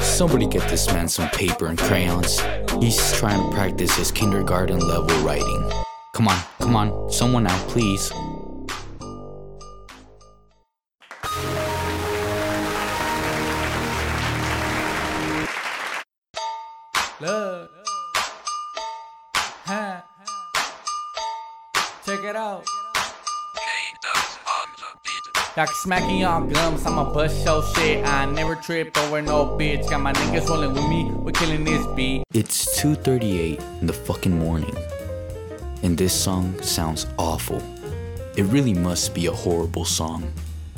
Somebody get this man some paper and crayons. He's trying to practice his kindergarten level writing. Come on, come on, someone out, please. Huh. Check it out. Y'all smacking y'all gums, I'ma bust your shit. I never trip over no bitch. Got my niggas rolling with me, we're killing this beat. It's 2:38 in the fucking morning. And this song sounds awful. It really must be a horrible song.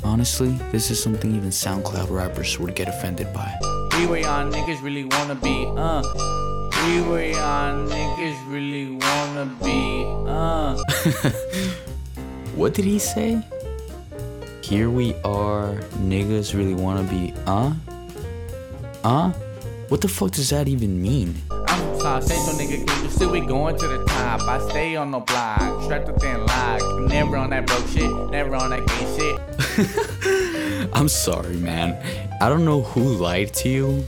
Honestly, this is something even SoundCloud rappers would get offended by. We where y'all niggas really wanna be, uh. We where y'all niggas really wanna be, uh. What did he say? Here we are, niggas really wanna be, uh? Uh? What the fuck does that even mean? I'm South Central, nigga. Can you see we going to the top? I stay on the block, strapped up and locked. Never on that broke shit, never on that gay shit. I'm sorry, man. I don't know who lied to you,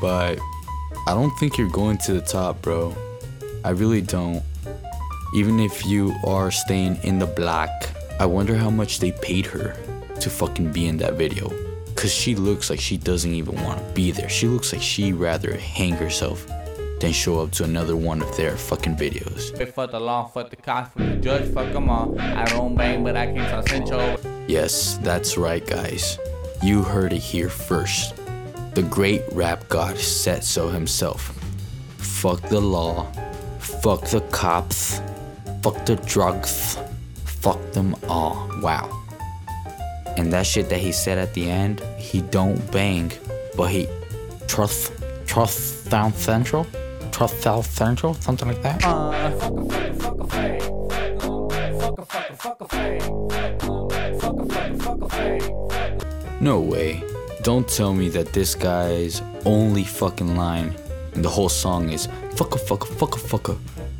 but I don't think you're going to the top, bro. I really don't. Even if you are staying in the black, I wonder how much they paid her to fucking be in that video. Cause she looks like she doesn't even want to be there. She looks like she'd rather hang herself than show up to another one of their fucking videos. Wait for the law, fuck the cops, fuck the judge, fuck them all. I don't bang, but I came from Central. Yes, that's right, guys. You heard it here first. The great rap god said so himself. Fuck the law. Fuck the cops. Fuck the drugs. Fuck them all. Wow. And that shit that he said at the end, he don't bang, but he trust trust South Central? Trust South Central? Something like that? Uh, fuck a fuck fuck a fake. Fuck a fuck fuck a fake. Fuck a fuck fuck a fake. No way. Don't tell me that this guy's only fucking line in the whole song is fuck a fuck a fuck a fuck a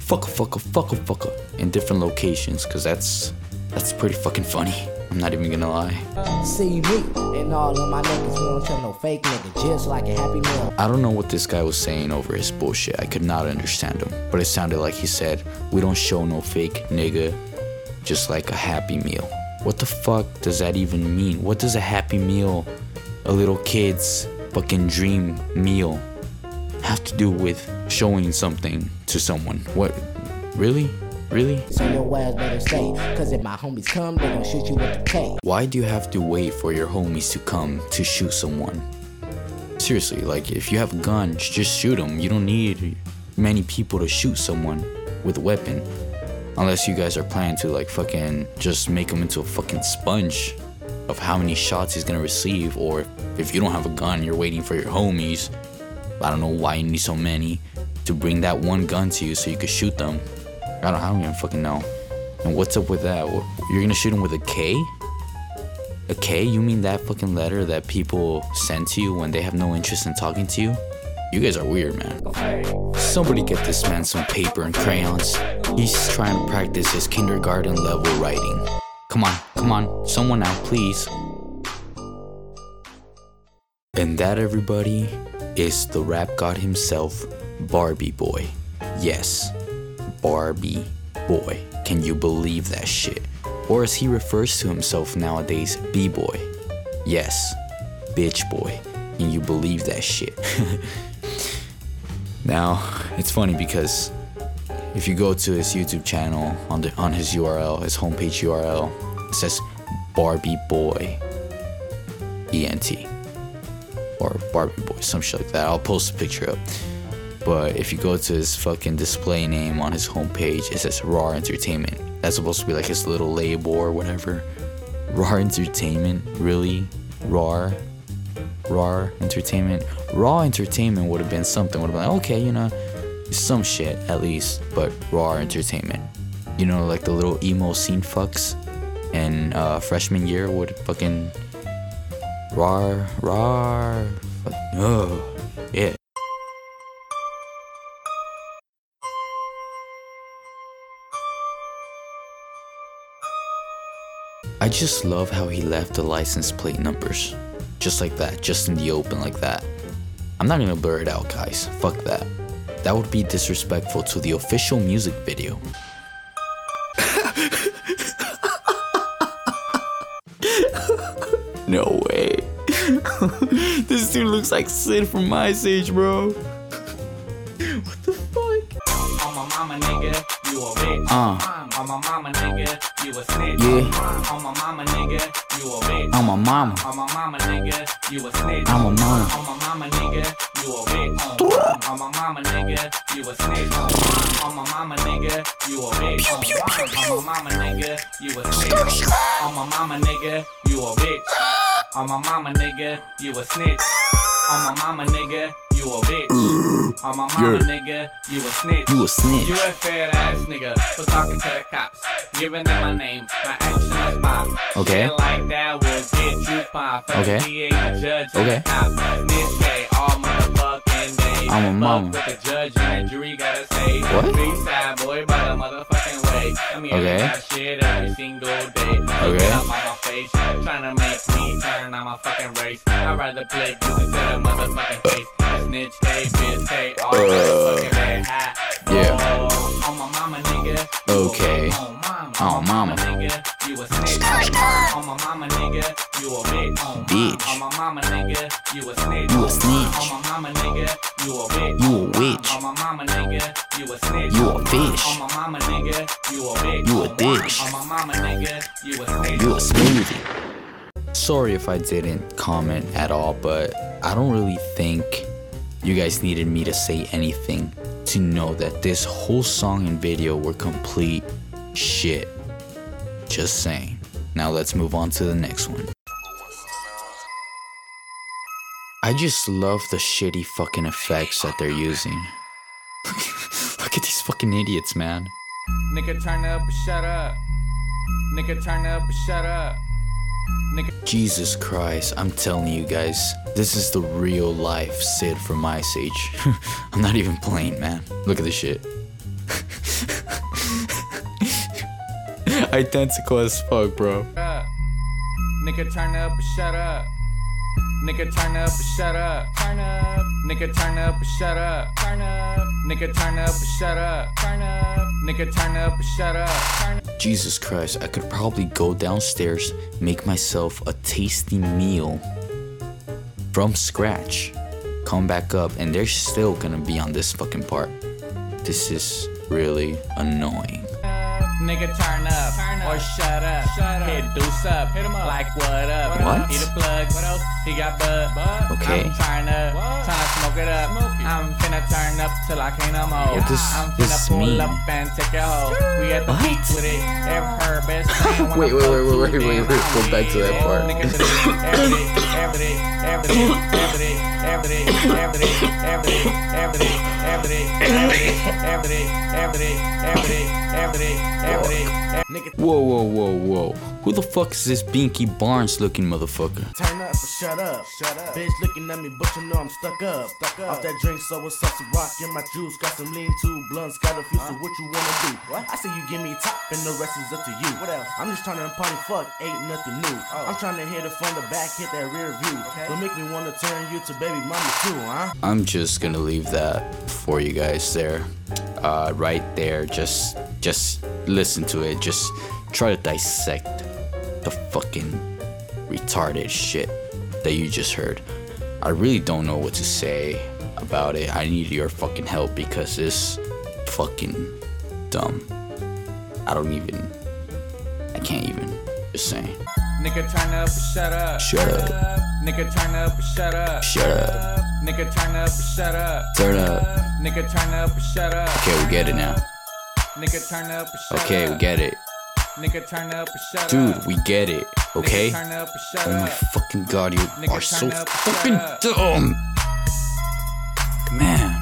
fucka fucka fucka fucka fucka fucka fucka fucka in different locations cuz that's that's pretty fucking funny. I'm not even gonna lie. See me and all of my niggas, we don't tell no fake nigga, just like a happy meal. I don't know what this guy was saying over his bullshit. I could not understand him. But it sounded like he said, We don't show no fake nigga, just like a happy meal. What the fuck does that even mean? What does a happy meal, a little kid's fucking dream meal, have to do with showing something to someone? What? Really? Really? So your ass better stay, cause if my homies come, they gon' shoot you with the K. Why do you have to wait for your homies to come to shoot someone? Seriously, like if you have a gun, just shoot them. You don't need many people to shoot someone with a weapon. Unless you guys are planning to like fucking just make him into a fucking sponge of how many shots he's gonna receive, or if you don't have a gun, you're waiting for your homies. I don't know why you need so many to bring that one gun to you so you could shoot them. I don't, I don't even fucking know. And what's up with that? You're gonna shoot him with a K? A K? You mean that fucking letter that people send to you when they have no interest in talking to you? You guys are weird, man. Somebody get this man some paper and crayons. He's trying to practice his kindergarten level writing. Come on, come on, someone out, please. And that, everybody, is the rap god himself, Barbie Boy. Yes, Barbie Boy. Can you believe that shit? Or as he refers to himself nowadays, B Boy. Yes, bitch boy. Can you believe that shit? now, it's funny because if you go to his YouTube channel on the on his URL, his homepage URL, it says Barbie Boy ENT or Barbie Boy, some shit like that. I'll post a picture up. But if you go to his fucking display name on his homepage, it says Raw Entertainment. That's supposed to be like his little label or whatever. Raw Entertainment? Really? Raw? Raw Entertainment? Raw Entertainment would have been something. Would have been like, okay, you know, some shit at least. But Raw Entertainment. You know, like the little emo scene fucks and uh, freshman year would fucking. Raw, raw. Fuck, oh, I just love how he left the license plate numbers. Just like that, just in the open like that. I'm not gonna blur it out, guys. Fuck that. That would be disrespectful to the official music video. no way. this dude looks like Sid from Ice Age, bro. what the? On my mama, nigga, you a bitch. Uh. On my mama, nigga, you a snitch. Yeah. On my mama, nigga, you a bitch. I'm a mama. On my mama, nigga, you a snitch. I'm a mama. On my mama, nigga, you a bitch. On my mama, nigga, you a snitch. On my mama, nigga, you a bitch. On my mama, nigga, you a snitch. On my mama, nigga, you a bitch. On my mama, nigga, you a snitch. On my mama, nigga, you a bitch. Uh, On my mama, Yeah. nigga, you a snitch. You a snitch. You a fat ass nigga for talking to the cops, giving them my name, my action is pop. Okay. Shit like that will get you popped. Okay. DA, the judge, Okay. cops. Snitch day, all motherfucking day. I'm a Fuck mama. With the judge and the jury gotta say. What? Big side boy by the motherfucking way. I mean, Okay. I got shit every single day. Okay. Looking up on my face, trying to make me turn on my fucking race. I'd rather play good instead of motherfucking face. Snitch day, bitch day, all motherfucking day. High. Yeah. Oh, on my mama, nigga. Okay. On mama, On on my mama. nigga. You a snitch. On my mama, nigga. You a bitch. Bitch. On my mama, nigga. You a snitch. You a snitch. On my mama, nigga. You a bitch. You a witch. On my mama, nigga. You a snitch. You a fish. On my mama, nigga. You a bitch. You a dish. On my mama, nigga. Smoothie. Sorry if I didn't comment at all, but I don't really think you guys needed me to say anything to know that this whole song and video were complete shit. Just saying. Now let's move on to the next one. I just love the shitty fucking effects that they're using. Look at these fucking idiots, man. Nigga, turn up shut up. Nigga, turn up or shut up. Nigga, Jesus Christ, I'm telling you guys, this is the real life Sid from Ice Age. I'm not even playing, man. Look at this shit. Identical as fuck, bro. Nigga, turn up or shut up. Nigga, turn up or shut up. Turn up. Nigga, turn up or shut up. Turn up. Nigga, turn up or shut up. Turn up. Nigga, turn up or shut up. Turn up. Jesus Christ, I could probably go downstairs, make myself a tasty meal from scratch, come back up, and they're still gonna be on this fucking part. This is really annoying. Nigga, turn up, turn up. or shut up. Shut up. Hit deuce up. Hit him up. Like what up? What? He the plug. What else? He got bud. bud. Okay. I'm turn up. Trying to smoke it up. I'm finna turn up till I can't no more. What does I'm finna this pull mean? up and take your hoe. We at the what? peak with it. Every her best friend. wait, wait, wait, wait, wait, wait, wait, wait. Go back to that part. every day, every day, every day, every day, every day, every day, every day. Whoa, whoa, whoa, whoa. Who the fuck is this Binky Barnes looking motherfucker? Turn up shut up. Shut up. Bitch looking at me, but you know I'm stuck up. Stuck up. Off that drink, so what's up? Some rock in my juice. Got some lean too. Blunts got a few. So what you wanna do? What? I say you give me top, and the rest is up to you. What else? I'm just trying to party fuck. Ain't nothing new. Oh. I'm trying to hit it from the back, hit that rear view. Don't make me wanna turn you to baby mama too, huh? I'm just gonna leave that for you guys there. Uh, right there. Just just listen to it. Just try to dissect the fucking retarded shit that you just heard. I really don't know what to say about it. I need your fucking help because it's fucking dumb. I don't even I can't even just saying. Nigga, turn up shut up. Shut up. Nigga, turn up shut up. Shut up. Nigga, turn up or shut up. Turn up. Nigga, turn up or shut up. Okay, we get it now. Nigga, turn up or shut up Okay, we get it. Nigga, turn up or shut Dude, up. we get it. Okay? Turn up Oh my fucking god, you Nigga, are so up, fucking dumb. Man,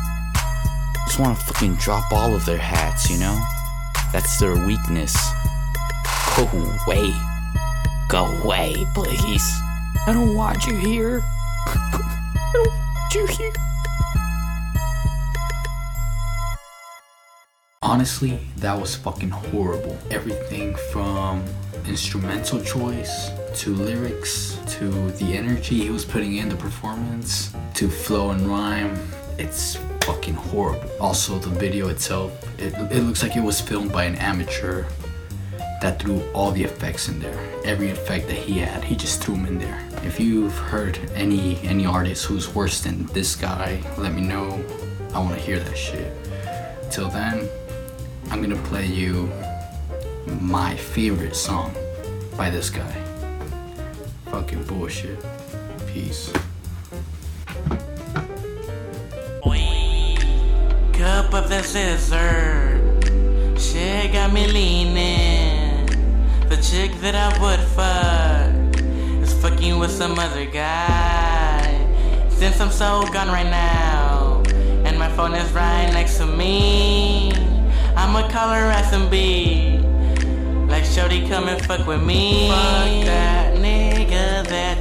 just want to fucking drop all of their hats, you know? That's their weakness. Go away. Go away, please. I don't want you here. Honestly, that was fucking horrible. Everything from instrumental choice to lyrics, to the energy he was putting in the performance, to flow and rhyme. It's fucking horrible. Also, the video itself, it, it looks like it was filmed by an amateur that threw all the effects in there. Every effect that he had, he just threw them in there. If you've heard any any artist who's worse than this guy, let me know. I want to hear that shit. Till then, I'm gonna play you my favorite song by this guy. Fucking bullshit. Peace. Cup of the scissor, shit got me leaning. The chick that I would fuck fucking with some other guy. Since I'm so gone right now, and my phone is right next to me, I'ma call her SMB. Like Shorty, come and fuck with me. Fuck that nigga that